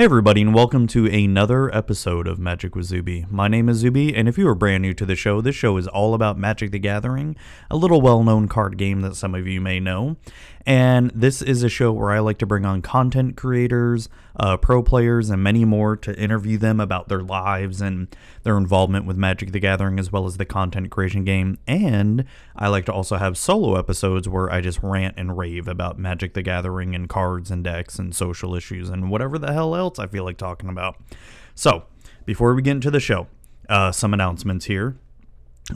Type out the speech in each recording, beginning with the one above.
Hey everybody and welcome to another episode of Magic with Zuby. My name is Zuby and if you are brand new to the show, this show is all about Magic the Gathering, a little well-known card game that some of you may know. And this is a show where I like to bring on content creators, uh, pro players, and many more to interview them about their lives and their involvement with Magic the Gathering, as well as the content creation game. And I like to also have solo episodes where I just rant and rave about Magic the Gathering and cards and decks and social issues and whatever the hell else I feel like talking about. So, before we get into the show, uh, some announcements here.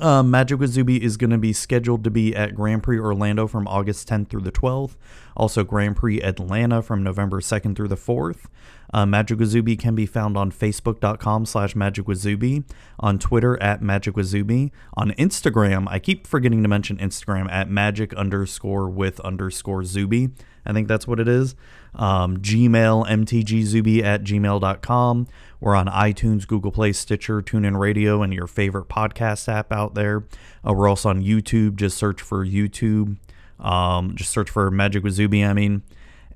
Uh, Magic with Zuby is going to be scheduled to be at Grand Prix Orlando from August 10th through the 12th. Also, Grand Prix Atlanta from November 2nd through the 4th. Uh, Magic with Zuby can be found on Facebook.com slash Magic with Zuby, on Twitter at Magic with Zuby, on Instagram. I keep forgetting to mention Instagram at Magic underscore with underscore Zuby. I think that's what it is. Um, Gmail, mtgzuby at gmail.com. We're on iTunes, Google Play, Stitcher, TuneIn Radio, and your favorite podcast app out there. Uh, we're also on YouTube. Just search for YouTube. Um, just search for Magic with Zuby, I mean.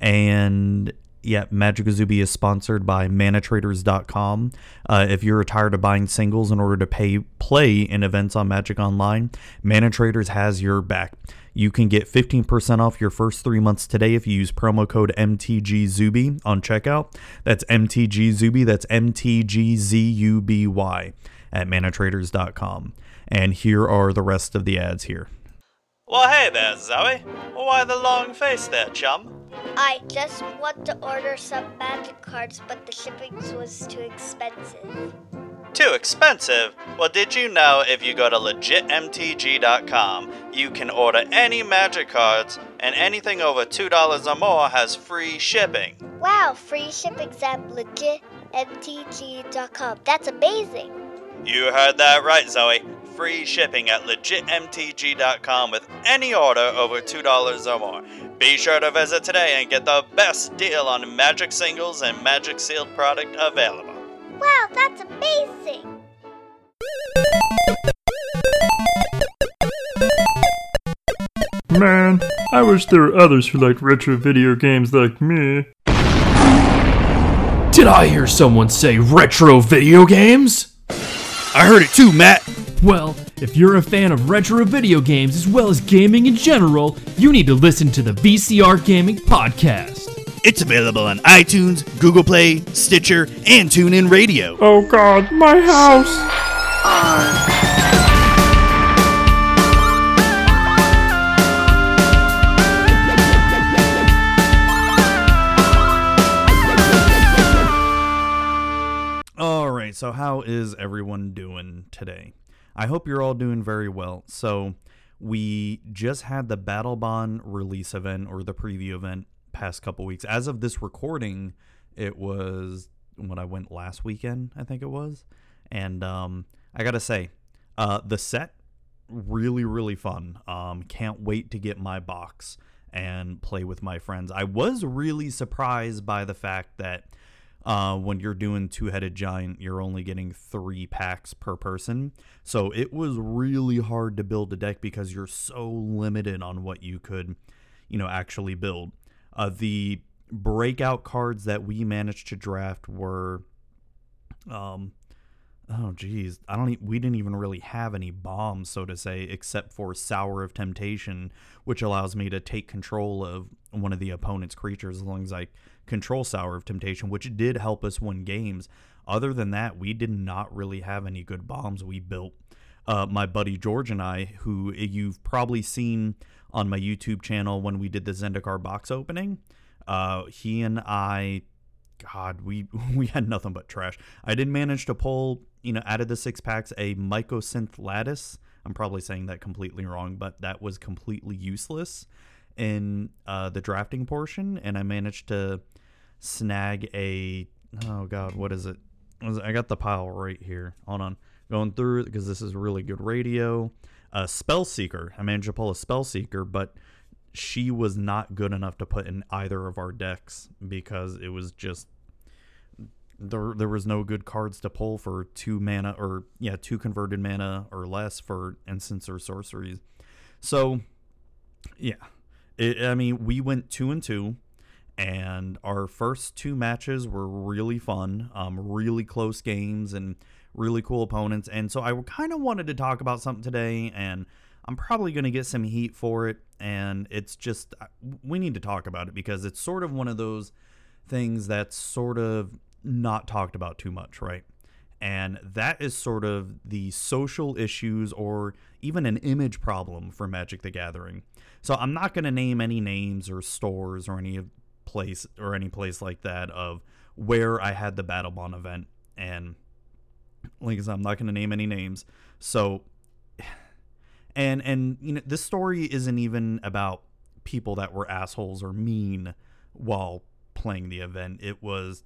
And yeah, Magic Zuby is sponsored by manatraders.com. Uh, if you're tired of buying singles in order to pay play in events on Magic Online, Manatraders has your back. You can get 15% off your first three months today if you use promo code MTGZuby on checkout. That's MTGZuby, that's MTGZUBY at manatraders.com. And here are the rest of the ads here. Well, hey there, Zoe. Why the long face there, chum? I just want to order some magic cards, but the shipping was too expensive. Too expensive? Well, did you know if you go to legitmtg.com, you can order any magic cards, and anything over $2 or more has free shipping? Wow, free shipping's at legitmtg.com. That's amazing. You heard that right, Zoe. Free shipping at legitmtg.com with any order over $2 or more. Be sure to visit today and get the best deal on Magic singles and Magic sealed product available. Wow, that's amazing. Man, I wish there were others who liked retro video games like me. Did I hear someone say retro video games? I heard it too, Matt. Well, if you're a fan of retro video games as well as gaming in general, you need to listen to the VCR Gaming Podcast. It's available on iTunes, Google Play, Stitcher, and TuneIn Radio. Oh god, my house! All right, so how is everyone doing today? I hope you're all doing very well. So, we just had the Battlebond release event or the preview event past couple weeks. As of this recording, it was when I went last weekend, I think it was. And um, I got to say, uh, the set really really fun. Um, can't wait to get my box and play with my friends. I was really surprised by the fact that uh, when you're doing two headed giant, you're only getting three packs per person. So it was really hard to build a deck because you're so limited on what you could, you know, actually build. Uh, the breakout cards that we managed to draft were, um, oh geez, I don't. E- we didn't even really have any bombs, so to say, except for Sower of Temptation, which allows me to take control of one of the opponent's creatures as long as I control Sower of Temptation, which did help us win games. Other than that, we did not really have any good bombs we built. Uh, my buddy George and I, who you've probably seen on my YouTube channel when we did the Zendikar box opening, uh, he and I, God, we we had nothing but trash. I did manage to pull, you know, out of the six packs a Mycosynth Lattice. I'm probably saying that completely wrong, but that was completely useless in uh, the drafting portion, and I managed to snag a oh god, what is it? I got the pile right here. Hold on, going through because this is really good radio. A Spellseeker. I managed to pull a Spellseeker, but she was not good enough to put in either of our decks because it was just there, there was no good cards to pull for two mana or yeah two converted mana or less for instants or sorceries so yeah it, i mean we went two and two and our first two matches were really fun, um, really close games, and really cool opponents. And so I kind of wanted to talk about something today, and I'm probably going to get some heat for it. And it's just, we need to talk about it because it's sort of one of those things that's sort of not talked about too much, right? And that is sort of the social issues or even an image problem for Magic the Gathering. So I'm not going to name any names or stores or any place or any place like that of where I had the Battlebond event. And like I said, I'm not going to name any names. So, and and you know, this story isn't even about people that were assholes or mean while playing the event. It was.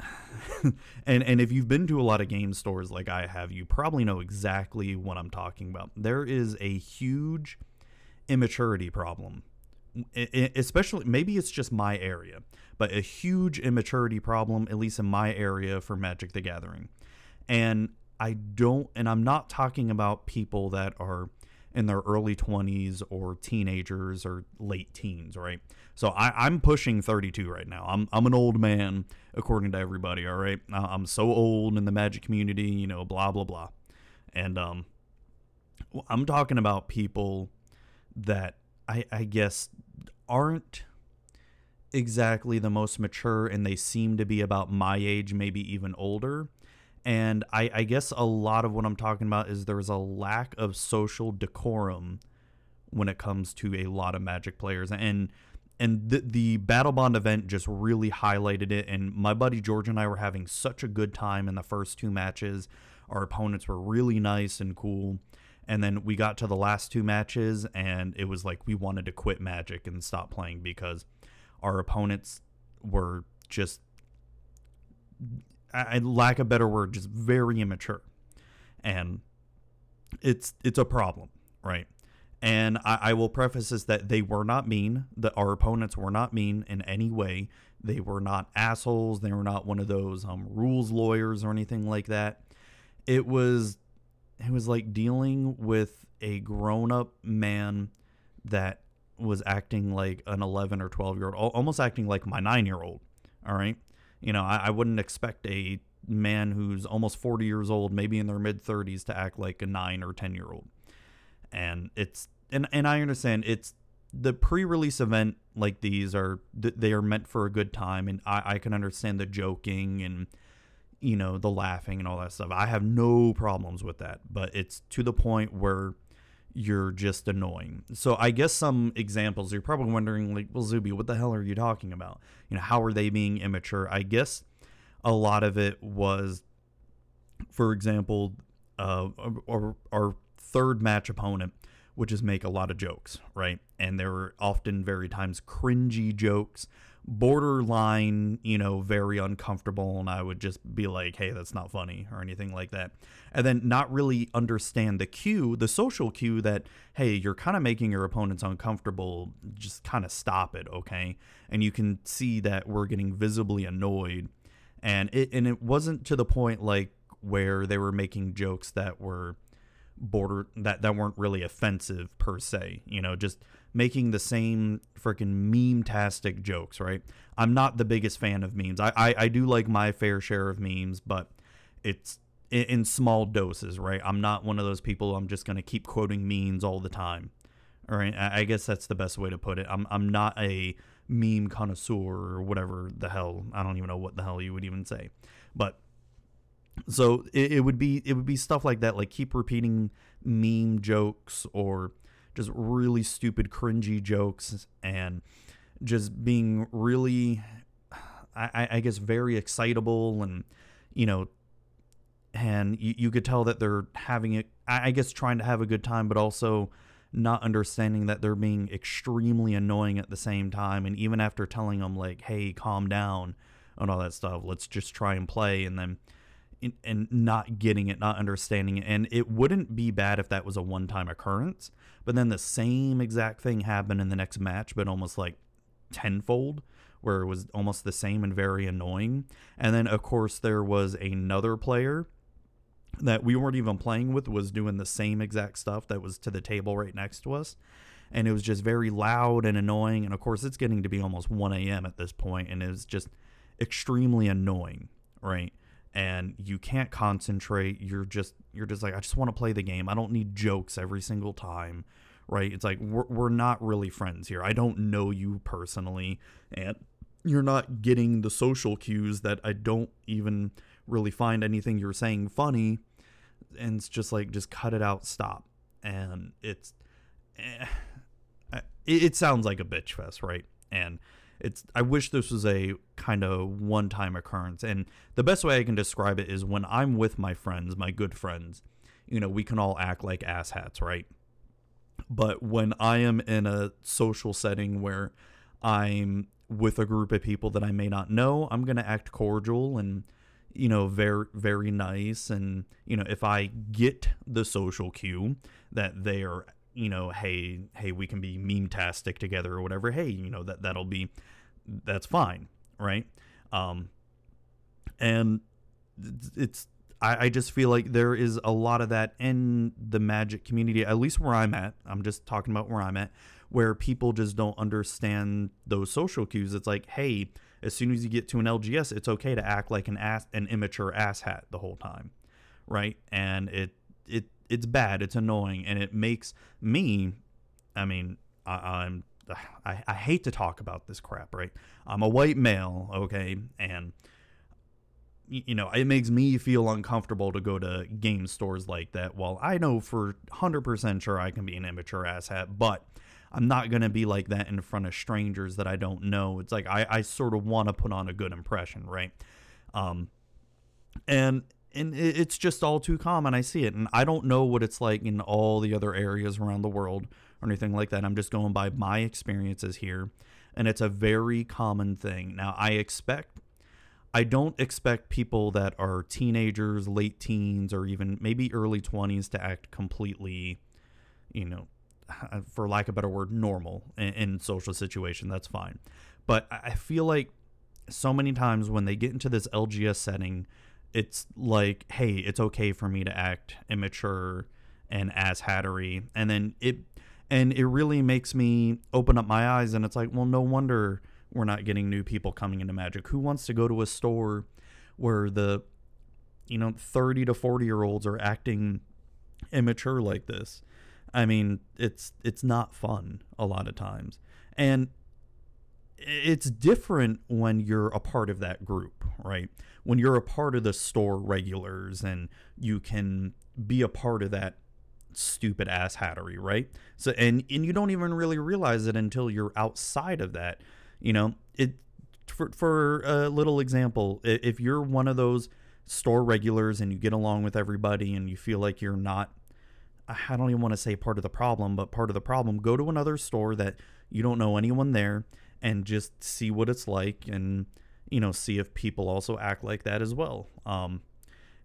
and and if you've been to a lot of game stores like I have, you probably know exactly what I'm talking about. There is a huge immaturity problem especially maybe it's just my area, but a huge immaturity problem, at least in my area for Magic the Gathering. And I don't, and I'm not talking about people that are in their early 20s or teenagers or late teens, right? So I, am pushing 32 right now. I'm, I'm an old man, according to everybody, all right? I'm so old in the Magic community, you know, blah, blah, blah. And um, I'm talking about people that I, I guess aren't exactly the most mature and they seem to be about my age, maybe even older. And I, I guess a lot of what I'm talking about is there's a lack of social decorum when it comes to a lot of Magic players. And and the, the Battlebond event just really highlighted it. And my buddy George and I were having such a good time in the first two matches. Our opponents were really nice and cool. And then we got to the last two matches, and it was like we wanted to quit Magic and stop playing because our opponents were just, I lack a better word, just very immature, and it's it's a problem, right? And I, I will preface this that they were not mean. That our opponents were not mean in any way. They were not assholes. They were not one of those um, rules lawyers or anything like that. It was it was like dealing with a grown-up man that was acting like an 11 or 12 year old almost acting like my nine year old all right? You know I, I, wouldn't expect a man who's almost 40 years old maybe in their mid 30s to act like a 9 or 10 year old and it's and, and i understand it's the pre-release event like these are they are meant for a good time and i, I can understand the joking and you know, the laughing and all that stuff. I have no problems with that, but it's to the point where you're just annoying. So I guess some examples you're probably wondering like, well, Zuby, what the hell are you talking about? You know, how are they being immature? I guess a lot of it was, for example, uh, our, our third match opponent would just make a lot of jokes, right? And there were often very times cringy jokes borderline, you know, very uncomfortable. And I would just be like, hey, that's not funny or anything like that. And then not really understand the cue, the social cue that, hey, you're kind of making your opponents uncomfortable. Just kind of stop it, okay? And you can see that we're getting visibly annoyed. And it, and it wasn't to the point like where they were making jokes that were border that that weren't really offensive per se you know just making the same freaking meme-tastic jokes, right? I'm not the biggest fan of memes. I, I, I do like my fair share of memes, but it's in, in small doses, right? I'm not one of those people I'm just going to keep quoting memes all the time. Right, I, I guess that's the best way to put it. I'm, I'm not a meme connoisseur or whatever the hell. I don't even know what the hell you would even say. But so it, it would be it would be stuff like that like keep repeating meme jokes or just really stupid, cringy jokes and just being really, I, I guess, very excitable and, you know, and you, you could tell that they're having it, I guess, trying to have a good time, but also not understanding that they're being extremely annoying at the same time. And even after telling them, like, hey, calm down and all that stuff, let's just try and play. And then, and not getting it, not understanding it. And it wouldn't be bad if that was a one time occurrence. But then the same exact thing happened in the next match, but almost like tenfold, where it was almost the same and very annoying. And then, of course, there was another player that we weren't even playing with was doing the same exact stuff that was to the table right next to us and it was just very loud and annoying. And of course, it's getting to be almost 1 a.m. at this point, and it's just extremely annoying, right? And you can't concentrate. You're just you're just like I just want to play the game. I don't need jokes every single time, right? It's like we're we're not really friends here. I don't know you personally, and you're not getting the social cues that I don't even really find anything you're saying funny. And it's just like just cut it out, stop. And it's eh, it, it sounds like a bitch fest, right? And it's I wish this was a kind of one time occurrence. And the best way I can describe it is when I'm with my friends, my good friends, you know, we can all act like asshats, right? But when I am in a social setting where I'm with a group of people that I may not know, I'm going to act cordial and you know very very nice and you know if I get the social cue that they are you know hey hey we can be meme tastic together or whatever. Hey you know that that'll be that's fine right? Um and it's I, I just feel like there is a lot of that in the magic community at least where i'm at. I'm just talking about where i'm at where people just don't understand those social cues. It's like hey as soon as you get to an lgs it's okay to act like an ass an immature asshat the whole time right? And it it it's bad it's annoying and it makes me i mean I, i'm I, I hate to talk about this crap right i'm a white male okay and you know, it makes me feel uncomfortable to go to game stores like that. Well, I know for 100% sure I can be an immature asshat, but I'm not going to be like that in front of strangers that I don't know. It's like I, I sort of want to put on a good impression, right? Um, and and it's just all too common. I see it, and I don't know what it's like in all the other areas around the world or anything like that. I'm just going by my experiences here, and it's a very common thing. Now, I expect I don't expect people that are teenagers, late teens, or even maybe early 20s to act completely, you know, for lack of a better word, normal in, in social situation. That's fine. But I feel like so many times when they get into this LGS setting, it's like, hey, it's okay for me to act immature and ass hattery. And then it, and it really makes me open up my eyes. And it's like, well, no wonder we're not getting new people coming into Magic. Who wants to go to a store where the you know 30 to 40 year olds are acting immature like this? I mean, it's it's not fun a lot of times. And it's different when you're a part of that group, right? When you're a part of the store regulars and you can be a part of that stupid ass hattery, right? So and and you don't even really realize it until you're outside of that you know, it for for a little example, if you're one of those store regulars and you get along with everybody and you feel like you're not I don't even want to say part of the problem, but part of the problem, go to another store that you don't know anyone there and just see what it's like and you know, see if people also act like that as well. Um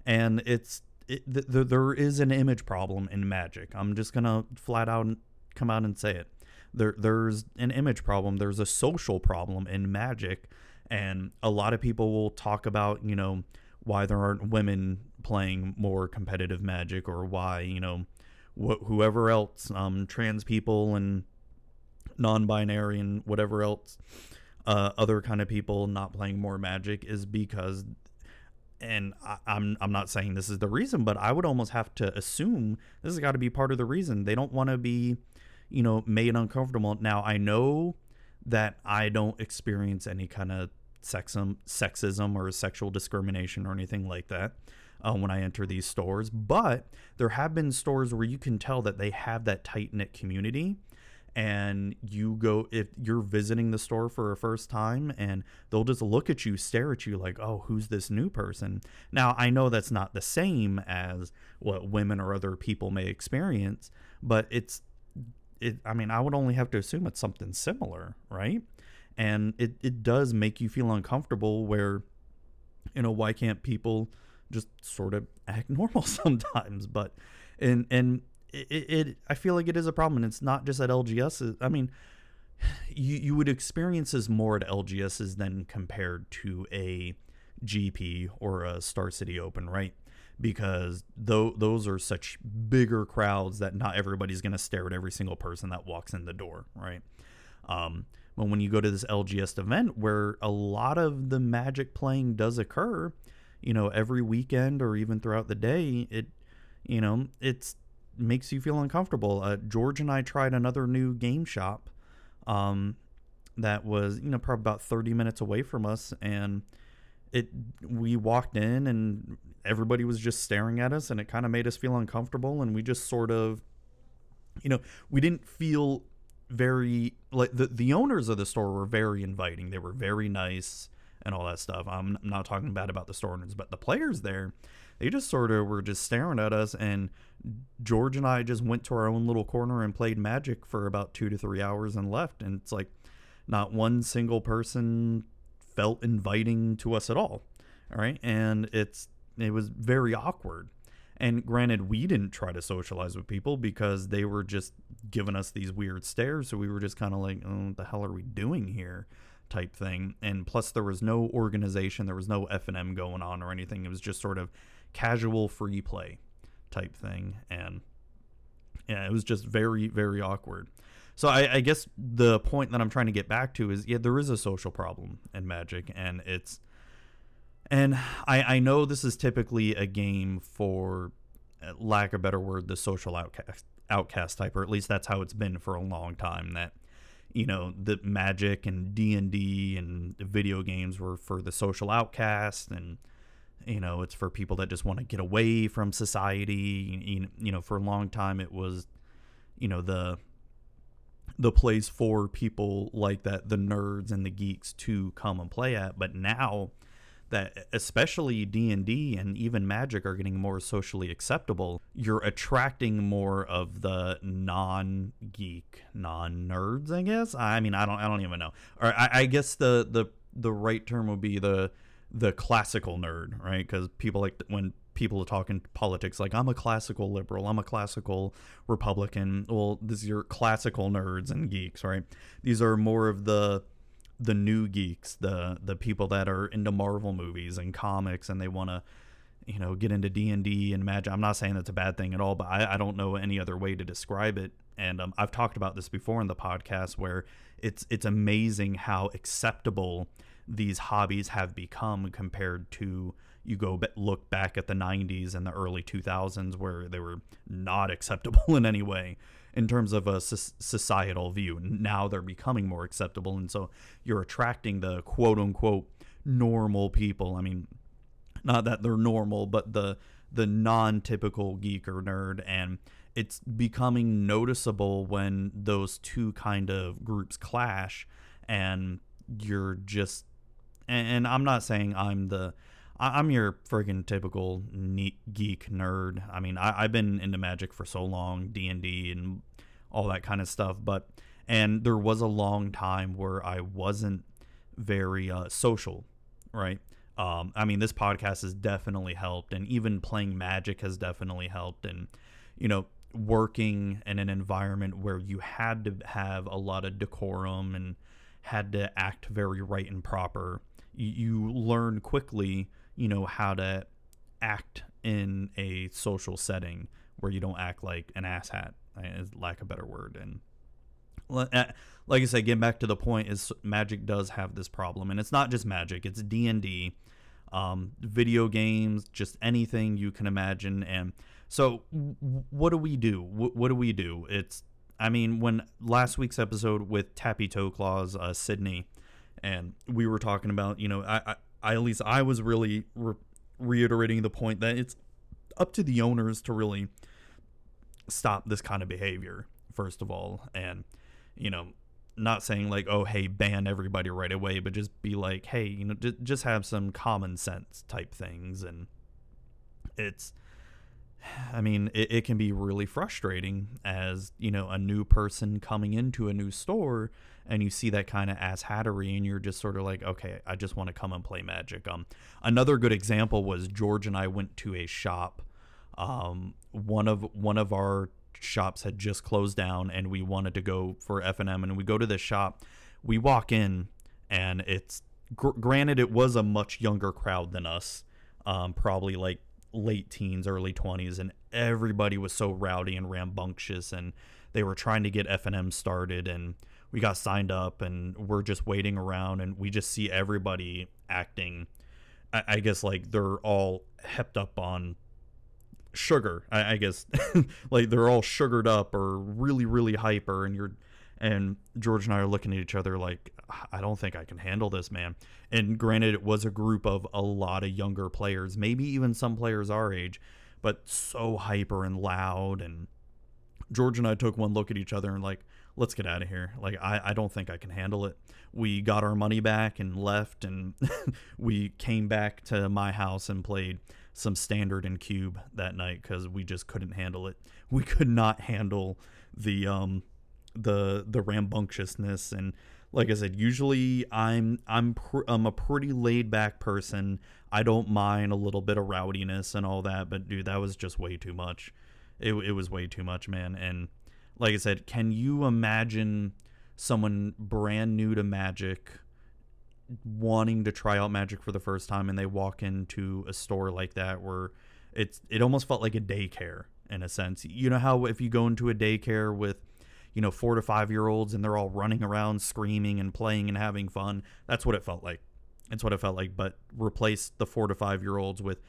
and it's it, th- th- there is an image problem in magic. I'm just to flat out come out and say it there there's an image problem there's a social problem in magic and a lot of people will talk about you know why there aren't women playing more competitive magic or why you know wh- whoever else um, trans people and non-binary and whatever else uh, other kind of people not playing more magic is because and I, I'm I'm not saying this is the reason, but I would almost have to assume this has got to be part of the reason. They don't want to be you know, made uncomfortable. Now, I know that I don't experience any kind of sexism, sexism or sexual discrimination or anything like that uh, when I enter these stores, but there have been stores where you can tell that they have that tight knit community. And you go, if you're visiting the store for a first time, and they'll just look at you, stare at you like, oh, who's this new person? Now, I know that's not the same as what women or other people may experience, but it's it I mean, I would only have to assume it's something similar, right? And it, it does make you feel uncomfortable where, you know, why can't people just sort of act normal sometimes? But and and it, it I feel like it is a problem and it's not just at LGS. I mean, you you would experience this more at LGSs than compared to a GP or a Star City Open, right? because though those are such bigger crowds that not everybody's going to stare at every single person that walks in the door, right? Um, but when you go to this LGS event where a lot of the magic playing does occur, you know, every weekend or even throughout the day, it, you know, it's makes you feel uncomfortable. Uh, George and I tried another new game shop, um, that was you know probably about thirty minutes away from us, and it we walked in and everybody was just staring at us, and it kind of made us feel uncomfortable, and we just sort of, you know, we didn't feel very like the the owners of the store were very inviting. They were very nice and all that stuff. I'm not talking bad about the store owners, but the players there, they just sort of were just staring at us. And George and I just went to our own little corner and played Magic for about two to three hours and left. And it's like not one single person felt inviting to us at all. All right, and it's it was very awkward. And granted, we didn't try to socialize with people because they were just giving us these weird stares. So we were just kind of like, oh, what the hell are we doing here? type thing. And plus, there was no organization, there was no FNM going on or anything. It was just sort of casual free play type thing. And yeah, it was just very, very awkward. So I, I, guess the point that I'm trying to get back to is yeah, there is a social problem in Magic, and it's and I I know this is typically a game for uh, lack of a better word, the social outcast outcast type, or at least that's how it's been for a long time. That you know the Magic and D and D and video games were for the social outcast and you know it's for people that just want to get away from society you know for a long time it was you know the the place for people like that, the nerds and the geeks to come and play at. But now that especially D&D and even Magic are getting more socially acceptable, you're attracting more of the non-geek, non-nerds, I guess. I mean, I don't I don't even know. Or I, I guess the the the right term would be the the classical nerd, right? Because people like when people are talking politics like I'm a classical liberal, I'm a classical Republican. Well, these are classical nerds and geeks, right? These are more of the the new geeks, the the people that are into Marvel movies and comics and they want to you know get into D&D and magic. I'm not saying that's a bad thing at all, but I, I don't know any other way to describe it. And um, I've talked about this before in the podcast where it's it's amazing how acceptable these hobbies have become compared to you go look back at the 90s and the early 2000s where they were not acceptable in any way in terms of a societal view. Now they're becoming more acceptable. And so you're attracting the quote unquote normal people. I mean, not that they're normal, but the the non-typical geek or nerd and it's becoming noticeable when those two kind of groups clash and you're just and I'm not saying I'm the I'm your friggin' typical geek nerd. I mean, I, have been into Magic for so long, D and D, and all that kind of stuff. But and there was a long time where I wasn't very uh, social, right? Um, I mean, this podcast has definitely helped, and even playing Magic has definitely helped, and you know, working in an environment where you had to have a lot of decorum and had to act very right and proper. You, learn quickly you know how to act in a social setting where you don't act like an asshat is lack a better word. And like i said getting back to the point is magic does have this problem. And it's not just magic it's d&d um, video games just anything you can imagine. And so what do we do? What do we do? It's i mean when last week's episode with Tappy Toeclaws uh, sydney and we were talking about you know I, I at least I was really re- reiterating the point that it's up to the owners to really stop this kind of behavior first of all. And you know not saying like oh hey ban everybody right away but just be like hey you know j- just have some common sense type things. And it's I mean, it, it, can be really frustrating as, you know, a new person coming into a new store and you see that kind of ass hattery and you're just sort of like, okay, I just want to come and play magic. Um, another good example was George and I went to a shop. Um, one of one of our shops had just closed down and we wanted to go for FNM and we go to this shop. We walk in and it's gr- granted it was a much younger crowd than us. Um, probably like late teens, early 20s, and everybody was so rowdy and rambunctious, and they were trying to get FNM started, and we got signed up, and we're just waiting around, and we just see everybody acting. I, I guess like they're all hepped up on sugar. I, I guess like they're all sugared up or really really hyper, and you're and George and I are looking at each other like, I don't think I can handle this, man. And granted, it was a group of a lot of younger players, maybe even some players our age, but so hyper and loud. And George and I took one look at each other and like, let's get out of here. Like, I, I don't think I can handle it. We got our money back and left, and we came back to my house and played some standard and cube that night because we just couldn't handle it. We could not handle the um the the rambunctiousness and like I said, usually I'm I'm pr- I'm a pretty laid back person. I don't mind a little bit of rowdiness and all that, but dude, that was just way too much. It it was way too much, man. And like I said, can you imagine someone brand new to Magic wanting to try out Magic for the first time and they walk into a store like that where it's it almost felt like a daycare in a sense. You know how if you go into a daycare with you know, four to five year olds and they're all running around screaming and playing and having fun. That's what it felt like. That's what it felt like. But replace the four to five year olds with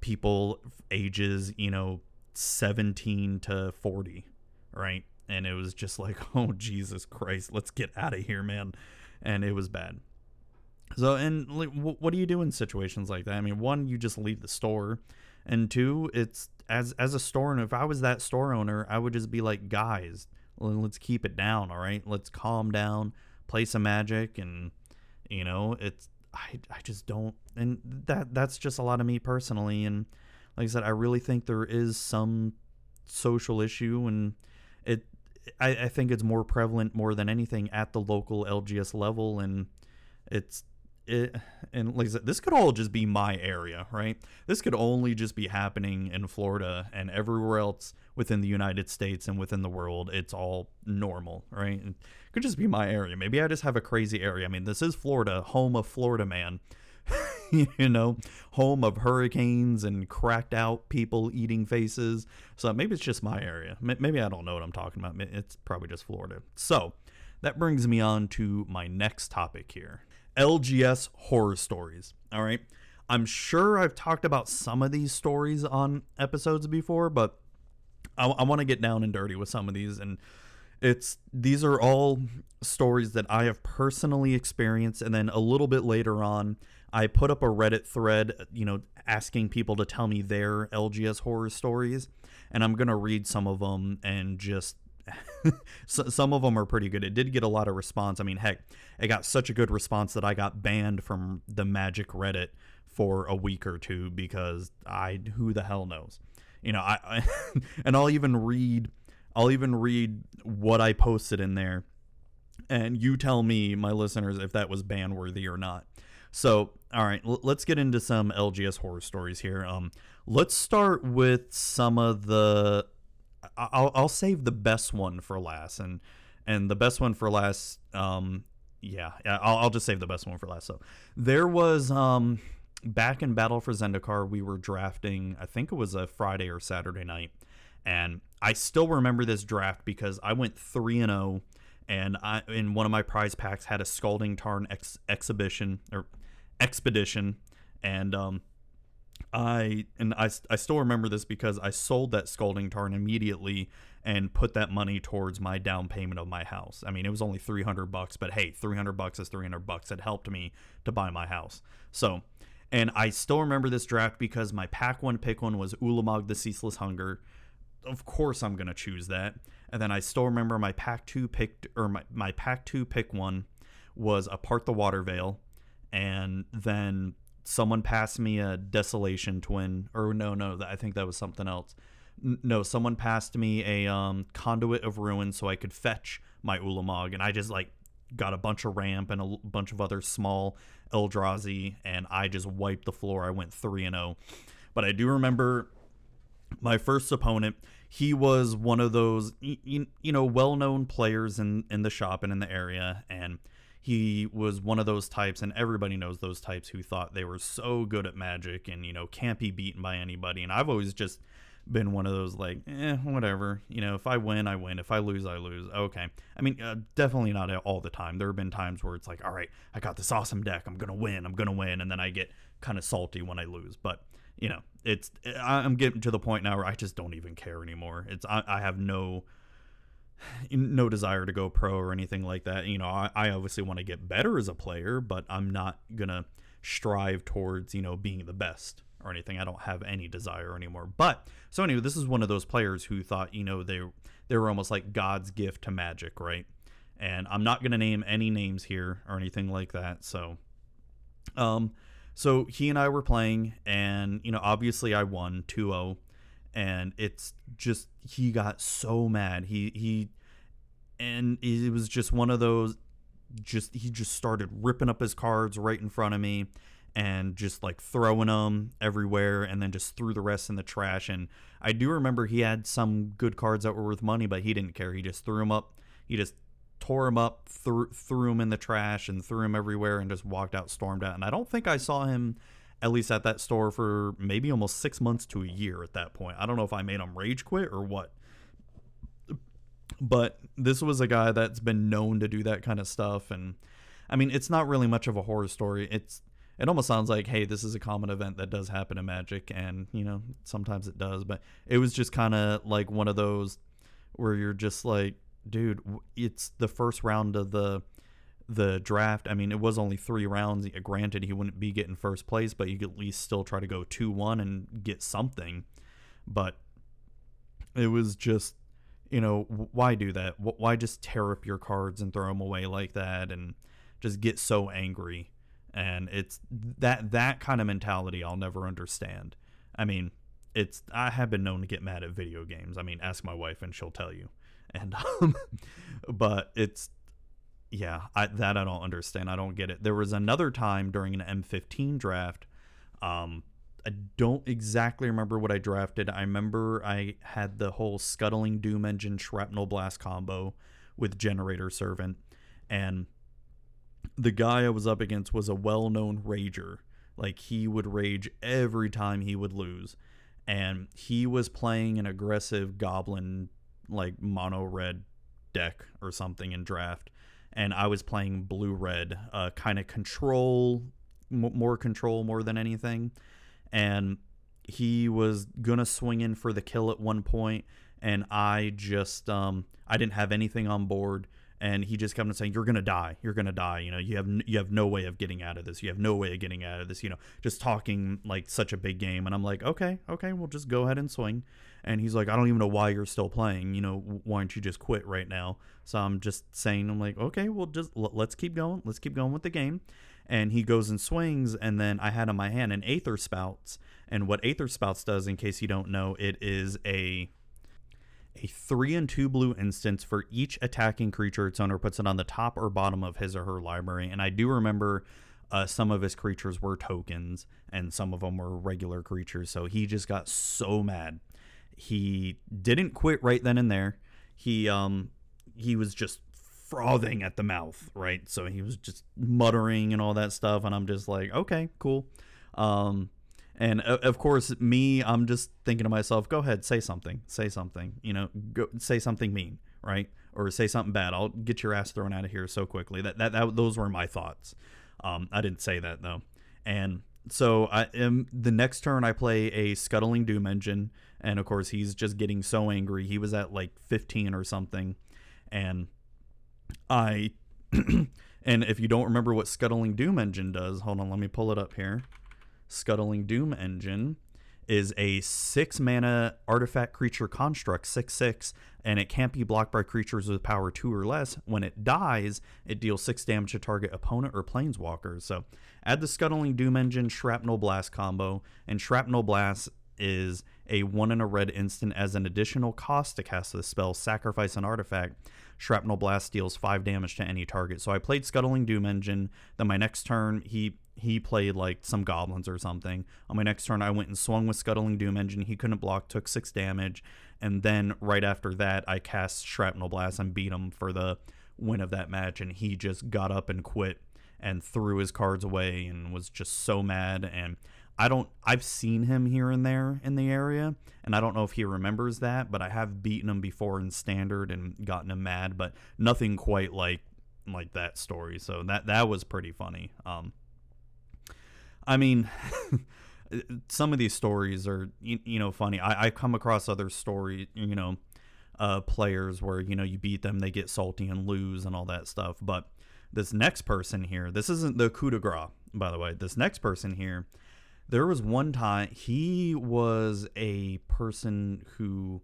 people ages, you know, 17 to 40, right? And it was just like, oh, Jesus Christ, let's get out of here, man. And it was bad. So, and like, what do you do in situations like that? I mean, one, you just leave the store, and two, it's as as a store owner. If I was that store owner, I would just be like, guys, let's keep it down all right? Let's calm down play some magic and you know it's i i just don't and that that's just a lot of me personally and like i said i really think there is some social issue and it i, I think it's more prevalent more than anything at the local lgs level and it's it, and like I said, this could all just be my area, right? This could only just be happening in Florida and everywhere else within the United States and within the world, it's all normal, right? It could just be my area. Maybe I just have a crazy area. I mean, this is Florida, home of Florida man. you know, home of hurricanes and cracked out people eating faces. So maybe it's just my area. Maybe I don't know what I'm talking about. It's probably just Florida. So that brings me on to my next topic here LGS horror stories. All right. I'm sure I've talked about some of these stories on episodes before, but I, I want to get down and dirty with some of these. And it's these are all stories that I have personally experienced. And then a little bit later on, I put up a Reddit thread, you know, asking people to tell me their LGS horror stories. And I'm going to read some of them and just some of them are pretty good. It did get a lot of response. I mean, heck, it got such a good response that I got banned from the Magic Reddit for a week or two because I who the hell knows. You know, I, I and I'll even read I'll even read what I posted in there and you tell me my listeners if that was ban worthy or not. So, all right, l- let's get into some LGS horror stories here. Um let's start with some of the I'll, I'll save the best one for last, and and the best one for last, um, yeah, I'll, I'll just save the best one for last. So there was um back in Battle for Zendikar, we were drafting. I think it was a Friday or Saturday night, and I still remember this draft because I went three and zero, oh, and I in one of my prize packs had a Scalding Tarn ex- exhibition or expedition, and um, I and I, I still remember this because I sold that scalding tarn immediately and put that money towards my down payment of my house. I mean, it was only 300 bucks, but hey, 300 bucks is 300 bucks. It helped me to buy my house. So, and I still remember this draft because my pack one pick one was Ulamog the Ceaseless Hunger. Of course, I'm gonna choose that. And then I still remember my pack two pick or my, my pack two pick one was a Part the Waterveil. And then someone passed me a desolation twin or no no i think that was something else. No someone passed me a um, conduit of ruin so i could fetch my ulamog and i just like got a bunch of ramp and a bunch of other small eldrazi and i just wiped the floor. I went 3 and 0 but i do remember my first opponent he was one of those you, you know well-known players in in the shop and in the area and he was one of those types, and everybody knows those types who thought they were so good at magic and you know can't be beaten by anybody. And I've always just been one of those like, eh, whatever. You know, if I win, I win. If I lose, I lose. Okay. I mean, uh, definitely not all the time. There have been times where it's like, all right, I got this awesome deck. I'm gonna win. I'm gonna win, and then I get kind of salty when I lose. But you know, it's I'm getting to the point now where I just don't even care anymore. It's I, I have no no desire to go pro or anything like that. You know, I, I obviously want to get better as a player, but I'm not gonna strive towards you know being the best or anything. I don't have any desire anymore. But so anyway, this is one of those players who thought you know they they were almost like God's gift to Magic, right? And I'm not gonna name any names here or anything like that. So, um, so he and I were playing, and you know, obviously I won 2-0 and it's just he got so mad. He he and it was just one of those just he just started ripping up his cards right in front of me and just like throwing them everywhere and then just threw the rest in the trash and I do remember he had some good cards that were worth money but he didn't care. He just threw them up. He just tore them up, threw threw them in the trash and threw them everywhere and just walked out, stormed out. And I don't think I saw him at least at that store for maybe almost six months to a year at that point. I don't know if I made him rage quit or what. But this was a guy that's been known to do that kind of stuff. And I mean, it's not really much of a horror story. It's, it almost sounds like, hey, this is a common event that does happen in Magic. And, you know, sometimes it does. But it was just kind of like one of those where you're just like, dude, it's the first round of the the draft. I mean, it was only three rounds. Granted, he wouldn't be getting first place, but you could at least still try to go 2 1 and get something. But it was just, you know, why do that? Why just tear up your cards and throw them away like that and just get so angry? And it's that that kind of mentality I'll never understand. I mean, it's I have been known to get mad at video games. I mean, ask my wife and she'll tell you. And um, but it's yeah, I, that I don't understand. I don't get it. There was another time during an M15 draft. Um, I don't exactly remember what I drafted. I remember I had the whole scuttling doom engine shrapnel blast combo with generator servant, and the guy I was up against was a well-known rager. Like he would rage every time he would lose, and he was playing an aggressive goblin like mono red deck or something in draft and I was playing blue red, uh, kind of control, m- more control more than anything. And he was gonna swing in for the kill at one point, and I just um, I didn't have anything on board, and he just kept on saying, "You're gonna die. You're gonna die. You know, you have you have no way of getting out of this. You have no way of getting out of this. You know, just talking like such a big game." And I'm like, "Okay, okay, we'll just go ahead and swing." And he's like, "I don't even know why you're still playing. You know, why don't you just quit right now?" So I'm just saying, I'm like, "Okay, well, just l- let's keep going. Let's keep going with the game." And he goes and swings, and then I had in my hand an Aether Spouts. And what Aether Spouts does, in case you don't know, it is a a three and two blue instance for each attacking creature its owner puts it on the top or bottom of his or her library. And I do remember uh, some of his creatures were tokens and some of them were regular creatures. So he just got so mad. He didn't quit right then and there. He um he was just frothing at the mouth, right? So he was just muttering and all that stuff, and I'm just like, okay, cool. Um, and of course, me, I'm just thinking to myself, go ahead, say something, say something, you know, go say something mean, right? Or say something bad. I'll get your ass thrown out of here so quickly. That that, that those were my thoughts. Um, I didn't say that though, and so I am the next turn I play a scuttling doom engine, and of course he's just getting so angry. He was at like 15 or something, and I. and if you don't remember what scuttling doom engine does, hold on, let me pull it up here. Scuttling Doom Engine is a six mana artifact creature construct, 6 6, and it can't be blocked by creatures with power 2 or less. When it dies, it deals 6 damage to target opponent or planeswalker. So add the Scuttling Doom Engine Shrapnel Blast combo, and Shrapnel Blast is a 1 in a red instant as an additional cost to cast the spell, sacrifice an artifact. Shrapnel Blast deals 5 damage to any target. So I played Scuttling Doom Engine. Then my next turn, he he played like some goblins or something. On my next turn, I went and swung with Scuttling Doom Engine. He couldn't block, took six damage, and then right after that, I cast Shrapnel Blast and beat him for the win of that match, and he just got up and quit and threw his cards away and was just so mad. And I don't, I've seen him here and there in the area, and I don't know if he remembers that, but I have beaten him before in standard and gotten him mad, but nothing quite like like that story. So that that was pretty funny. Um, I mean. some of these stories are you, you know funny. I, I come across other stories you know uh, players where you know you beat them they get salty and lose and all that stuff. But this next person here this isn't the coup de grace by the way. This next person here there was one time he was a person who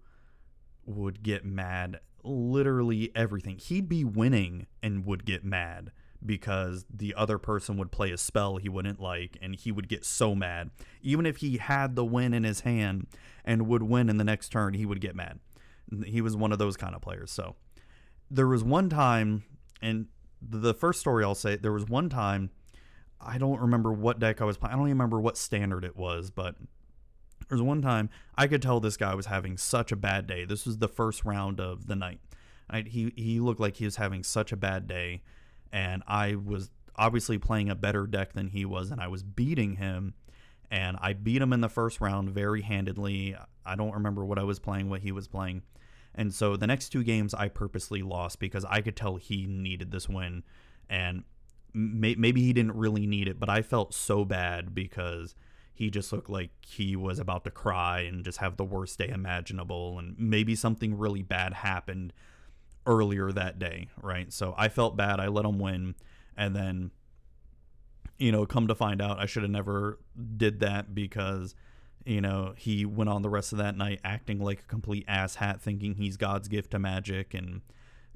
would get mad literally everything. He'd be winning and would get mad because the other person would play a spell he wouldn't like and he would get so mad. Even if he had the win in his hand and would win in the next turn he would get mad. He was one of those kind of players. So there was one time and the first story I'll say there was one time I don't remember what deck I was playing I don't even remember what standard it was but there was one time I could tell this guy was having such a bad day. This was the first round of the night. Right? he he looked like he was having such a bad day and I was obviously playing a better deck than he was, and I was beating him. And I beat him in the first round very handedly. I don't remember what I was playing, what he was playing. And so the next two games I purposely lost because I could tell he needed this win. And may- maybe he didn't really need it, but I felt so bad because he just looked like he was about to cry and just have the worst day imaginable. And maybe something really bad happened earlier that day, right? So I felt bad. I let him win, and then, you know, come to find out, I should have never did that because, you know, he went on the rest of that night acting like a complete asshat, thinking he's God's gift to magic, and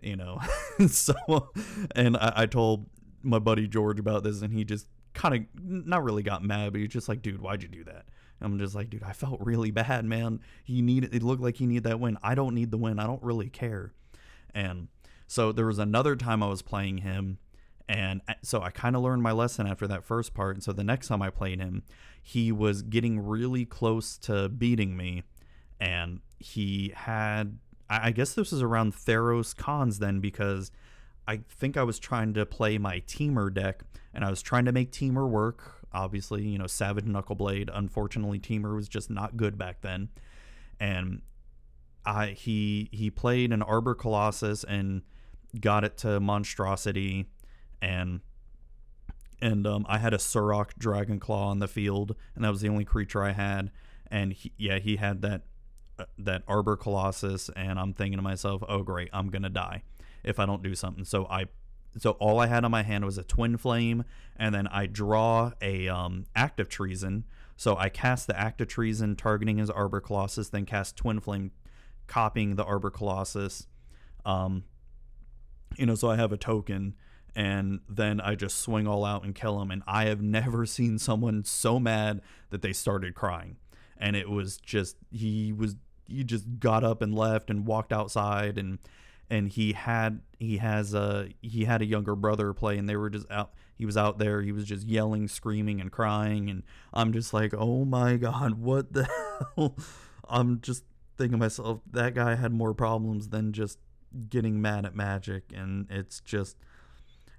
you know, so, and I, I told my buddy George about this, and he just kind of not really got mad, but he's just like, dude, why'd you do that? I'm just like, dude, I felt really bad, man. He needed. It looked like he needed that win. I don't need the win. I don't really care. And so there was another time I was playing him. And so I kind of learned my lesson after that first part. And so the next time I played him, he was getting really close to beating me. And he had, I guess this was around Theros Khans then, because I think I was trying to play my Temur deck and I was trying to make Temur work. Obviously, you know, Savage Knuckleblade. Unfortunately, Temur was just not good back then. And I he he played an Arbor Colossus and got it to monstrosity, and and um, I had a Surrak Dragonclaw on the field, and that was the only creature I had. And he, yeah, he had that uh, that Arbor Colossus, and I'm thinking to myself, oh great, I'm gonna die if I don't do something. So I so all I had on my hand was a Twinflame, and then I draw a um, Act of Treason. So I cast the Act of Treason, targeting his Arbor Colossus, then cast Twinflame, copying the Arbor Colossus. Um, you know, so I have a token, and then I just swing all out and kill him. And I have never seen someone so mad that they started crying. And it was just he was he just got up and left and walked outside and and he had he has a he had a younger brother play and they were just out he was out there he was just yelling screaming and crying and i'm just like oh my god what the hell i'm just thinking to myself that guy had more problems than just getting mad at magic and it's just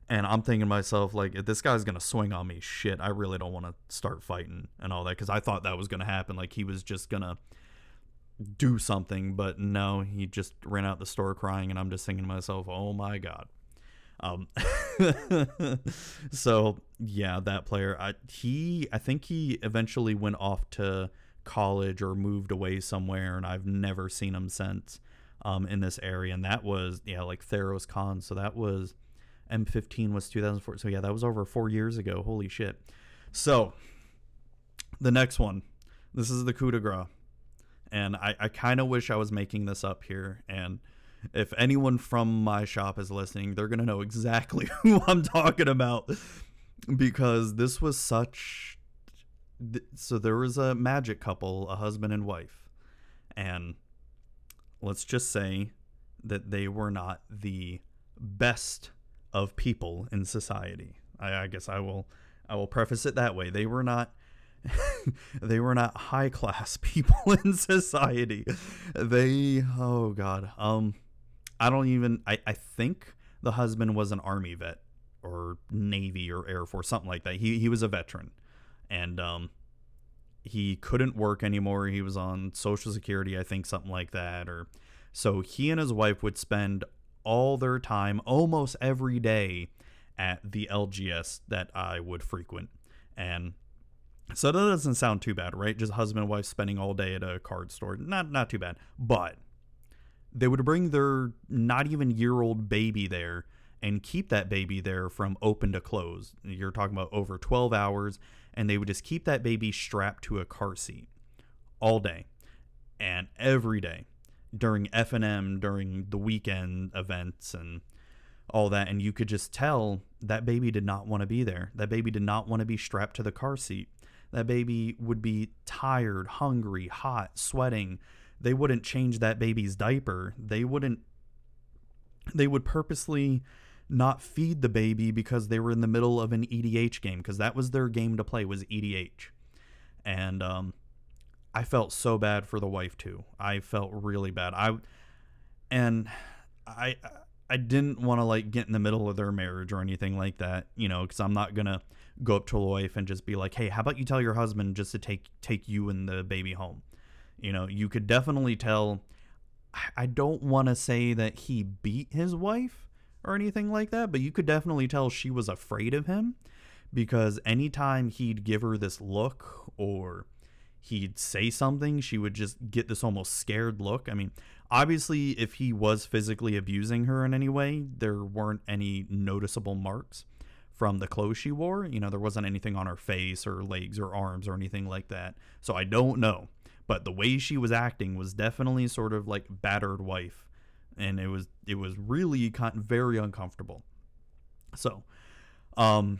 and i'm thinking to myself like if this guy's gonna swing on me shit. I really don't want to start fighting and all that because i thought that was gonna happen like he was just gonna do something but no he just ran out the store crying and i'm just thinking to myself oh my god. Um so yeah that player I, he i think he eventually went off to college or moved away somewhere, and I've never seen him since um, in this area. And that was yeah, like Theros Khan. So that was M15 was 2004. So yeah, that was over four years ago. Holy shit. So the next one, this is the coup de grace, and I, I kind of wish I was making this up here. And if anyone from my shop is listening, they're gonna know exactly who I'm talking about because this was such so there was a magic couple, a husband and wife, and let's just say that they were not the best of people in society. I, I guess I will I will preface it that way. They were not they were not high class people in society. They oh god. Um I don't even I, I think the husband was an army vet or navy or air force something like that he he was a veteran and um he couldn't work anymore. He was on social security i think something like that or so he and his wife would spend all their time almost every day at the lgs that i would frequent. And so that doesn't sound too bad right? Just husband and wife spending all day at a card store. Not not too bad. But they would bring their not even year old baby there and keep that baby there from open to close. You're talking about over 12 hours, and they would just keep that baby strapped to a car seat all day and every day during FNM, during the weekend events and all that and you could just tell that baby did not want to be there. That baby did not want to be strapped to the car seat. That baby would be tired, hungry, hot, sweating. They wouldn't change that baby's diaper. They wouldn't they would purposely not feed the baby because they were in the middle of an EDH game because that was their game to play was EDH. And um I felt so bad for the wife too. I felt really bad. I and I I didn't want to like get in the middle of their marriage or anything like that, you know, because I'm not gonna go up to a wife and just be like, "Hey, how about you tell your husband just to take take you and the baby home?" You know, you could definitely tell. I don't want to say that he beat his wife or anything like that, but you could definitely tell she was afraid of him because anytime he'd give her this look or he'd say something, she would just get this almost scared look. I mean, obviously, if he was physically abusing her in any way, there weren't any noticeable marks from the clothes she wore. You know, there wasn't anything on her face or legs or arms or anything like that. So I don't know. But the way she was acting was definitely sort of like battered wife. And it was it was really con- very uncomfortable. So, um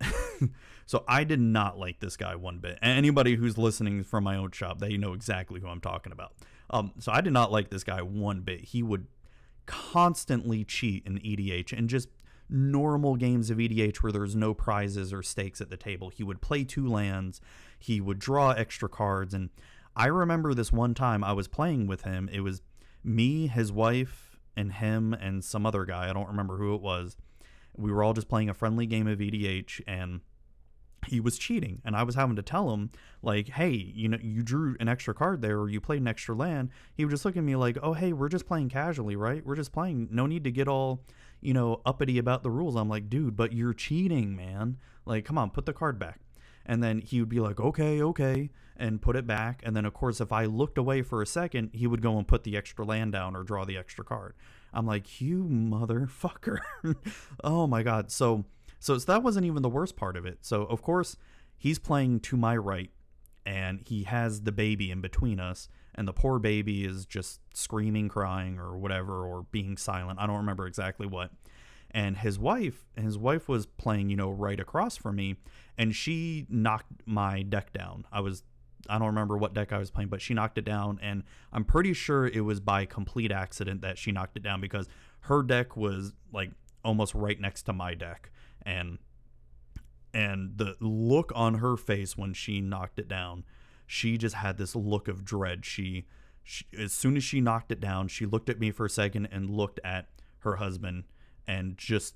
so I did not like this guy one bit. Anybody who's listening from my own shop, they know exactly who I'm talking about. Um, so I did not like this guy one bit. He would constantly cheat in EDH and just normal games of EDH where there's no prizes or stakes at the table. He would play two lands, he would draw extra cards. And I remember this one time I was playing with him. It was me, his wife, and him, and some other guy. I don't remember who it was. We were all just playing a friendly game of EDH, and he was cheating and i was having to tell him like hey you know you drew an extra card there or you played an extra land he would just look at me like oh hey we're just playing casually right we're just playing no need to get all you know uppity about the rules i'm like dude but you're cheating man like come on put the card back and then he would be like okay okay and put it back and then of course if i looked away for a second he would go and put the extra land down or draw the extra card i'm like you motherfucker oh my god so so, that wasn't even the worst part of it. So of course he's playing to my right, and he has the baby in between us, and the poor baby is just screaming, crying, or whatever, or being silent. I don't remember exactly what. And his wife, his wife was playing, you know, right across from me, and she knocked my deck down. I was I don't remember what deck I was playing, but she knocked it down, and I'm pretty sure it was by complete accident that she knocked it down because her deck was like almost right next to my deck and and the look on her face when she knocked it down she just had this look of dread she, she as soon as she knocked it down she looked at me for a second and looked at her husband and just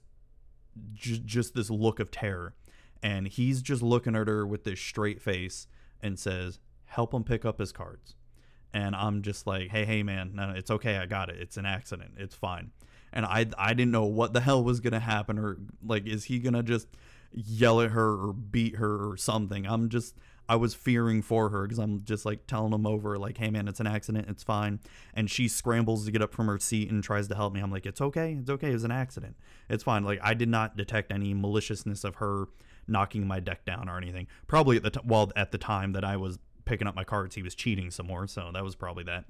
just, just this look of terror. And he's just looking at her with this straight face and says help him pick up his cards. And i'm just like hey hey man no, it's okay i got it. It's an accident. It's fine. And I I didn't know what the hell was gonna happen or like is he gonna just yell at her or beat her or something. I'm just I was fearing for her because I'm just like telling him over like, hey man, it's an accident, it's fine. And she scrambles to get up from her seat and tries to help me. I'm like, it's okay, it's okay, it was an accident, it's fine. Like I did not detect any maliciousness of her knocking my deck down or anything. Probably at the t- well at the time that I was picking up my cards, he was cheating some more, so that was probably that.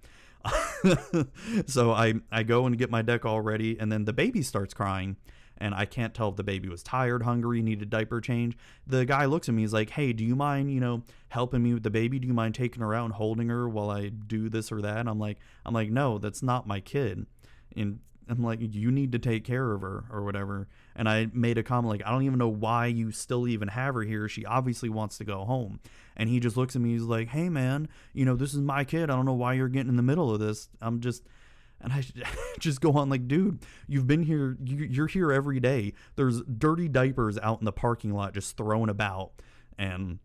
so I I go and get my deck all ready, and then the baby starts crying, and I can't tell if the baby was tired, hungry, needed diaper change. The guy looks at me, he's like, "Hey, do you mind, you know, helping me with the baby? Do you mind taking her out and holding her while I do this or that?" And I'm like, I'm like, no, that's not my kid. And I'm like, you need to take care of her or whatever. And I made a comment like, I don't even know why you still even have her here. She obviously wants to go home. And he just looks at me. He's like, hey, man, you know, this is my kid. I don't know why you're getting in the middle of this. I'm just, And I just go on like, dude, you've been here, you- you're here every day. There's dirty diapers out in the parking lot just thrown about. And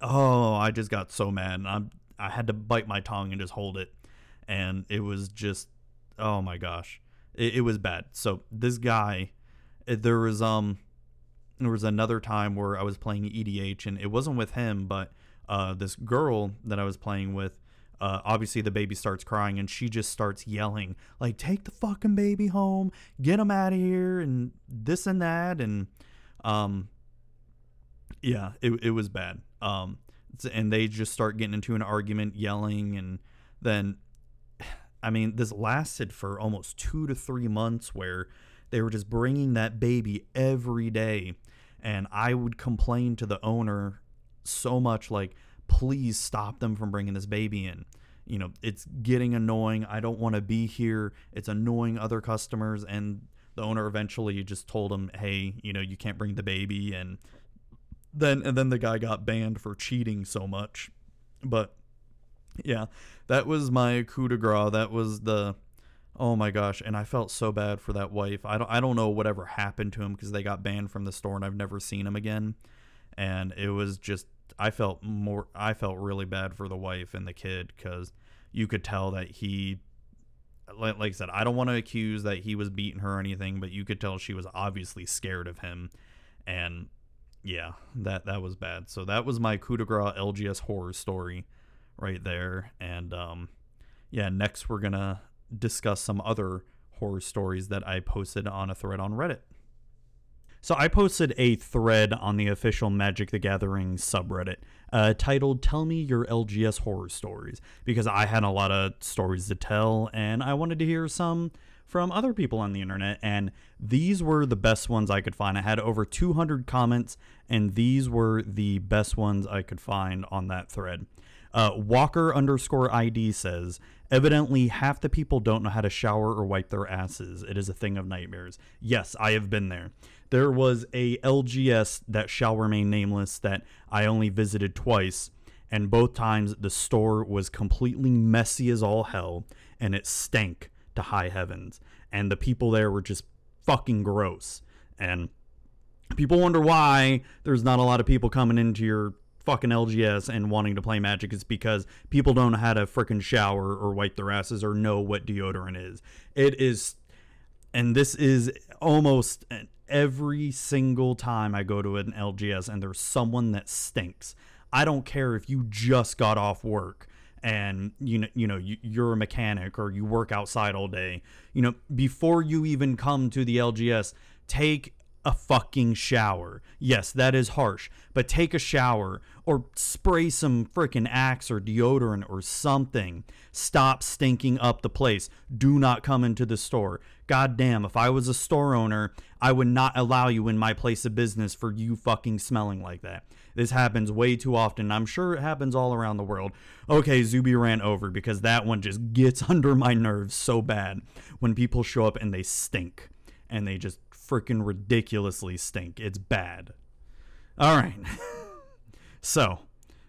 oh, I just got so mad. And I'm, I had to bite my tongue and just hold it. And it was just, oh my gosh, it, it was bad. So this guy, eh, there was, um, there was another time where I was playing EDH and it wasn't with him, but uh, this girl that I was playing with, uh, obviously the baby starts crying and she just starts yelling like, "Take the fucking baby home, get him out of here," and this and that, and um, yeah, it it was bad. Um, and they just start getting into an argument, yelling, and then, I mean, this lasted for almost two to three months where they were just bringing that baby every day and i would complain to the owner so much like please stop them from bringing this baby in. You know it's getting annoying. I don't want to be here. It's annoying other customers and the owner eventually just told him hey you know you can't bring the baby and then and then the guy got banned for cheating so much. But yeah that was my coup de grace. That was the Oh my gosh, and I felt so bad for that wife. I don't I don't know whatever happened to him because they got banned from the store and I've never seen him again. And it was just I felt more I felt really bad for the wife and the kid cuz you could tell that he like, like I said, I don't want to accuse that he was beating her or anything, but you could tell she was obviously scared of him. And yeah, that that was bad. So that was my coup de grace LGS horror story right there. And um yeah, next we're gonna discuss some other horror stories that I posted on a thread on Reddit. So I posted a thread on the official Magic the Gathering subreddit uh, titled "Tell Me Your LGS Horror Stories" because I had a lot of stories to tell and I wanted to hear some from other people on the internet and these were the best ones I could find. I had over 200 comments and these were the best ones I could find on that thread. Uh, Walker underscore ID says, evidently half the people don't know how to shower or wipe their asses. It is a thing of nightmares. Yes, I have been there. There was a LGS that shall remain nameless that I only visited twice, and both times the store was completely messy as all hell, and it stank to high heavens. And the people there were just fucking gross. And people wonder why there's not a lot of people coming into your fucking LGS and wanting to play Magic is because people don't know how to freaking shower or wipe their asses or know what deodorant is. It is, and this is almost every single time I go to an LGS and there's someone that stinks. I don't care if you just got off work and you know you know you, you're a mechanic or you work outside all day. You know before you even come to the LGS, take a fucking shower. Yes, that is harsh, but take a shower or spray some freaking axe or deodorant or something. Stop stinking up the place. Do not come into the store. God damn, if I was a store owner, I would not allow you in my place of business for you fucking smelling like that. This happens way too often. I'm sure it happens all around the world. Okay, Zuby ran over because that one just gets under my nerves so bad when people show up and they stink and they just freaking ridiculously stink. It's bad. All right. so,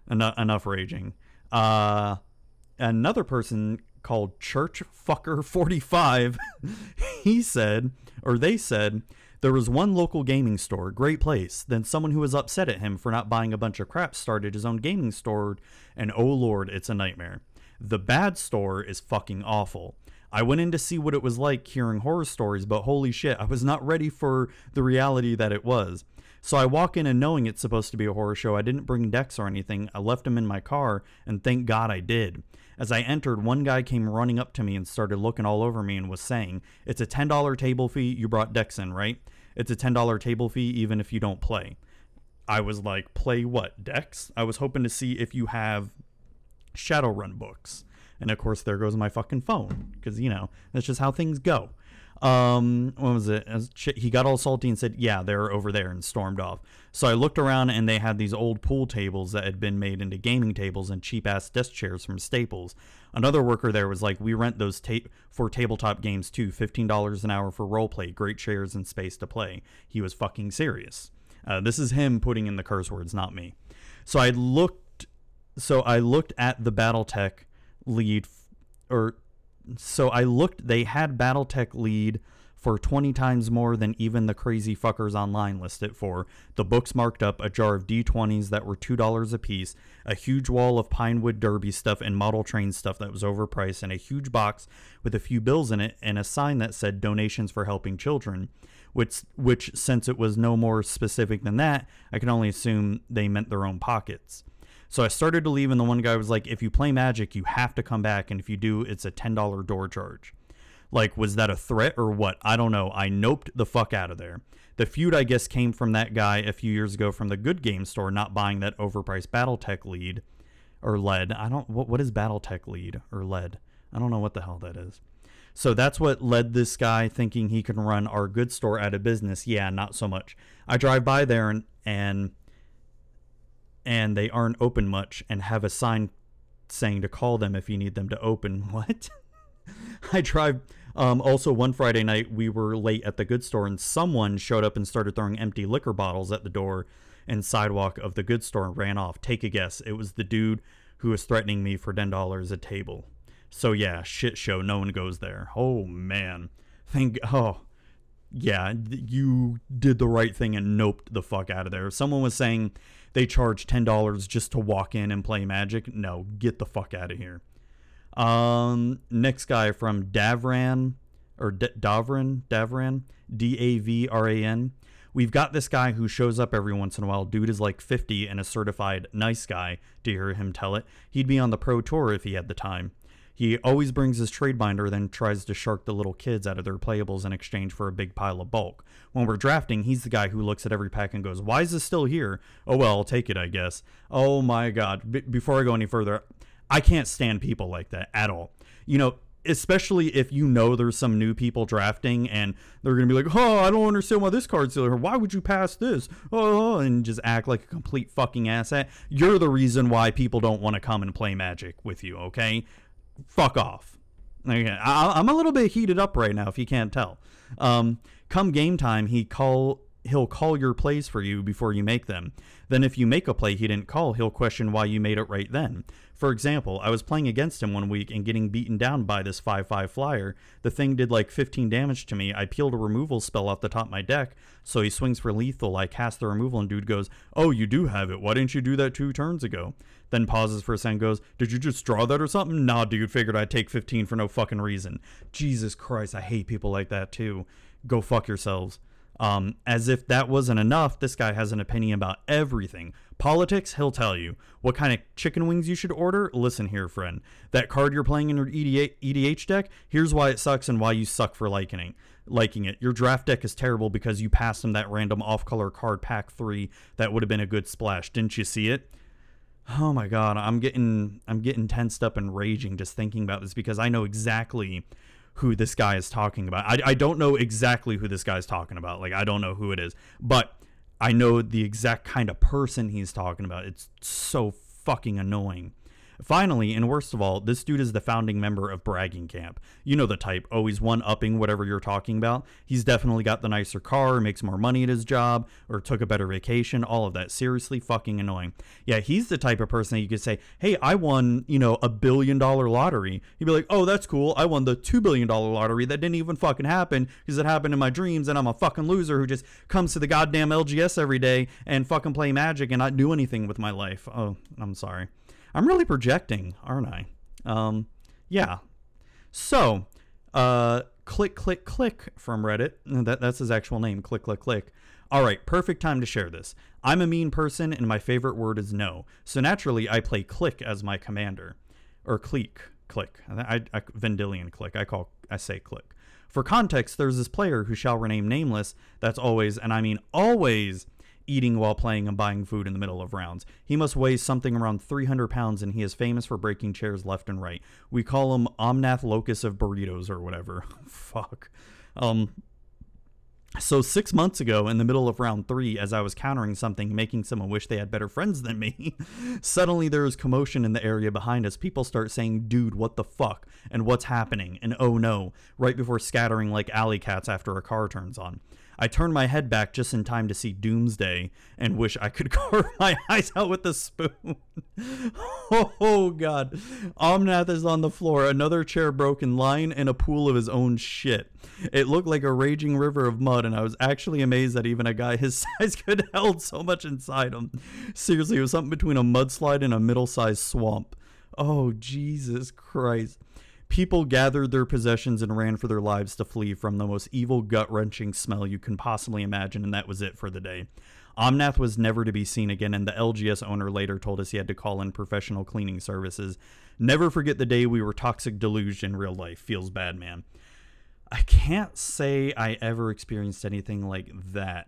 enough, enough raging. Uh, another person called Church Fucker 45, he said, or they said, there was one local gaming store, great place. Then someone who was upset at him for not buying a bunch of crap started his own gaming store, and oh lord, it's a nightmare. The bad store is fucking awful. I went in to see what it was like hearing horror stories, but holy shit, I was not ready for the reality that it was. So I walk in and knowing it's supposed to be a horror show, I didn't bring decks or anything. I left them in my car, and thank God I did. As I entered, one guy came running up to me and started looking all over me and was saying, It's a $10 table fee. You brought decks in, right? It's a $10 table fee even if you don't play. I was like, Play what? Decks? I was hoping to see if you have Shadowrun books. And of course, there goes my fucking phone because you know that's just how things go. Um, what was it? He got all salty and said, "Yeah, they're over there," and stormed off. So I looked around and they had these old pool tables that had been made into gaming tables and cheap ass desk chairs from Staples. Another worker there was like, "We rent those ta- for tabletop games too. Fifteen dollars an hour for roleplay, great chairs and space to play." He was fucking serious. Uh, this is him putting in the curse words, not me. So I looked. So I looked at the BattleTech lead, or so I looked. They had BattleTech lead for 20 times more than even the crazy fuckers online list it for. The books marked up, a jar of D20s that were $2 a piece, a huge wall of Pinewood Derby stuff and model train stuff that was overpriced, and a huge box with a few bills in it and a sign that said donations for helping children. Which, which, since it was no more specific than that, I can only assume they meant their own pockets. So I started to leave, and the one guy was like, If you play Magic, you have to come back, and if you do, it's a $10 door charge. Like, was that a threat or what? I don't know. I noped the fuck out of there. The feud, I guess, came from that guy a few years ago from the Good Game Store not buying that overpriced BattleTech lead or lead. I don't. What what is BattleTech lead or lead? I don't know what the hell that is. So that's what led this guy thinking he can run our good store out of business. Yeah, not so much. I drive by there and and and they aren't open much and have a sign saying to call them if you need them to open. What? I drive. Um, also, one Friday night, we were late at the good store, and someone showed up and started throwing empty liquor bottles at the door and sidewalk of the good store and ran off. Take a guess. It was the dude who was threatening me for ten dollars a table. So yeah, shit show. No one goes there. Oh man, Thank. Oh, yeah, you did the right thing and noped the fuck out of there. Someone was saying they charge ten dollars just to walk in and play Magic, no, get the fuck out of here. Um, next guy from Davran or D- Davran, Davran, D A V R A N. We've got this guy who shows up every once in a while. Dude is like 50 and a certified nice guy, to hear him tell it. He'd be on the pro tour if he had the time. He always brings his trade binder, then tries to shark the little kids out of their playables in exchange for a big pile of bulk. When we're drafting, he's the guy who looks at every pack and goes, Why is this still here? Oh, well, I'll take it, I guess. Oh my God. B- before I go any further, I can't stand people like that at all. You know, especially if you know there's some new people drafting and they're going to be like, oh, I don't understand why this card's still here. Why would you pass this? Oh, and just act like a complete fucking asset. You're the reason why people don't want to come and play Magic with you, okay? Fuck off. I, I'm a little bit heated up right now, if you can't tell. Um, come game time, he call he'll call your plays for you before you make them. Then if you make a play he didn't call, he'll question why you made it right then. For example, I was playing against him one week and getting beaten down by this 5-5 flyer. The thing did like 15 damage to me. I peeled a removal spell off the top of my deck, so he swings for lethal. I cast the removal and dude goes, "Oh, you do have it. Why didn't you do that 2 turns ago?" Then pauses for a second goes, "Did you just draw that or something?" Nah, dude, figured I'd take 15 for no fucking reason. Jesus Christ, I hate people like that too. Go fuck yourselves. Um, as if that wasn't enough, this guy has an opinion about everything. Politics, he'll tell you. What kind of chicken wings you should order? Listen here, friend. That card you're playing in your EDH, deck, here's why it sucks and why you suck for liking. Liking it. Your draft deck is terrible because you passed him that random off-color card pack three that would have been a good splash. Didn't you see it? Oh my god, I'm getting I'm getting tensed up and raging just thinking about this because I know exactly who this guy is talking about. I, I don't know exactly who this guy's talking about. Like, I don't know who it is, but I know the exact kind of person he's talking about. It's so fucking annoying. Finally, and worst of all, this dude is the founding member of Bragging Camp. You know the type, always one upping whatever you're talking about. He's definitely got the nicer car, makes more money at his job, or took a better vacation, all of that. Seriously fucking annoying. Yeah, he's the type of person that you could say, hey, I won, you know, a billion dollar lottery. He'd be like, oh, that's cool. I won the two billion dollar lottery that didn't even fucking happen because it happened in my dreams, and I'm a fucking loser who just comes to the goddamn LGS every day and fucking play magic and not do anything with my life. Oh, I'm sorry. I'm really projecting, aren't I? Um, yeah. So, uh, click, click, click from Reddit. That, that's his actual name. Click, click, click. All right, perfect time to share this. I'm a mean person, and my favorite word is no. So naturally, I play click as my commander, or click, click. I, I, I Vendilion Clique. I call, I say click. For context, there's this player who shall remain nameless. That's always, and I mean always eating while playing and buying food in the middle of rounds. He must weigh something around 300 pounds and he is famous for breaking chairs left and right. We call him Omnath Locus of burritos or whatever. Fuck. Um, so six months ago, in the middle of round three, as I was countering something, making someone wish they had better friends than me, suddenly there is commotion in the area behind us. People start saying, "Dude, what the fuck?" and "What's happening?" and "Oh no!" right before scattering like alley cats after a car turns on. I turn my head back just in time to see Doomsday and wish I could carve my eyes out with a spoon. oh, God. Omnath is on the floor, another chair broken, lying in a pool of his own shit. It looked like a raging river of mud, and I was actually amazed that even a guy his size could held so much inside him. Seriously, it was something between a mudslide and a middle sized swamp. Oh, Jesus Christ. People gathered their possessions and ran for their lives to flee from the most evil, gut wrenching smell you can possibly imagine, and that was it for the day. Omnath was never to be seen again, and the LGS owner later told us he had to call in professional cleaning services. Never forget the day we were toxic deluged in real life. Feels bad, man. I can't say I ever experienced anything like that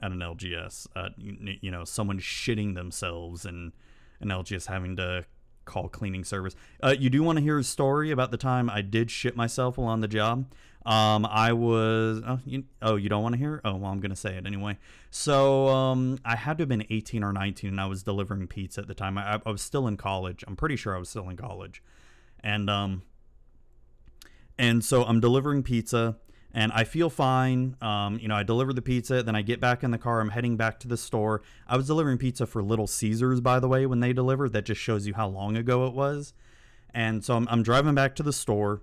at an LGS. Uh, you, you know, someone shitting themselves and an LGS having to call cleaning service. Uh, you do want to hear a story about the time I did shit myself while on the job. Um, I was oh you, oh you don't want to hear? Oh well, I'm gonna say it anyway. So um, I had to have been 18 or 19, and I was delivering pizza at the time. I, I was still in college. I'm pretty sure I was still in college, and um, and so I'm delivering pizza and I feel fine. Um, you know, I deliver the pizza, then I get back in the car. I'm heading back to the store. I was delivering pizza for Little Caesars, by the way, when they delivered. That just shows you how long ago it was. And so I'm, I'm driving back to the store,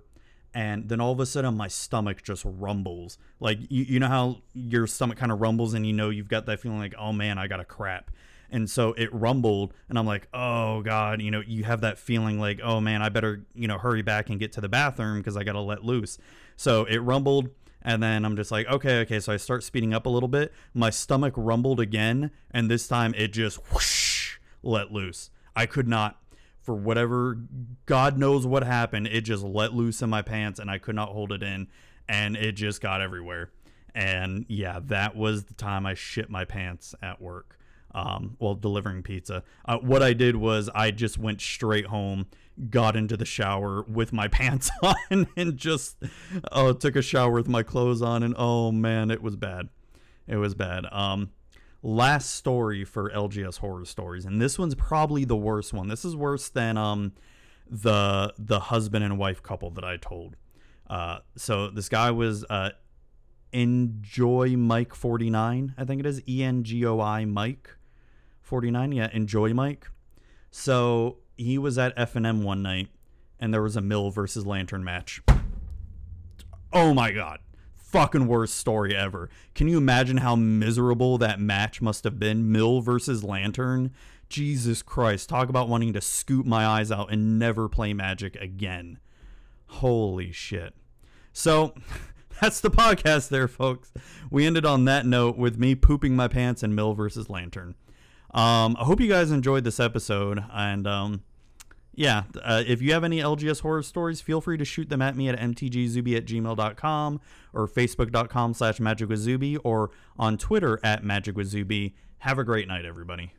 and then all of a sudden my stomach just rumbles. Like you, you know how your stomach kind of rumbles, and you know you've got that feeling like, oh man, I got a crap. And so it rumbled, and I'm like, oh God, you know, you have that feeling like, oh man, I better, you know, hurry back and get to the bathroom because I got to let loose. So it rumbled, and then I'm just like, okay, okay. So I start speeding up a little bit. My stomach rumbled again, and this time it just whoosh, let loose. I could not, for whatever, God knows what happened, it just let loose in my pants, and I could not hold it in, and it just got everywhere. And yeah, that was the time I shit my pants at work um, while delivering pizza. Uh, what I did was I just went straight home, got into the shower with my pants on, and just uh, took a shower with my clothes on. And oh man, it was bad. It was bad. Um, last story for LGS horror stories, and this one's probably the worst one. This is worse than um, the the husband and wife couple that I told. Uh, so this guy was uh, Enjoy Mike 49, I think it is E N G O I Mike 49. Yeah, Enjoy Mike. So he was at FNM one night and there was a Mill versus Lantern match. Oh my god. Fucking worst story ever. Can you imagine how miserable that match must have been? Mill versus Lantern? Jesus Christ. Talk about wanting to scoop my eyes out and never play Magic again. Holy shit. So, that's the podcast there, folks. We ended on that note with me pooping my pants and Mill versus Lantern. Um, I hope you guys enjoyed this episode. And um, yeah, uh, if you have any LGS horror stories, feel free to shoot them at me at mtgzuby at gmail.com or facebook.com slash magicwithzuby or on Twitter at magicwithzuby. Have a great night, everybody.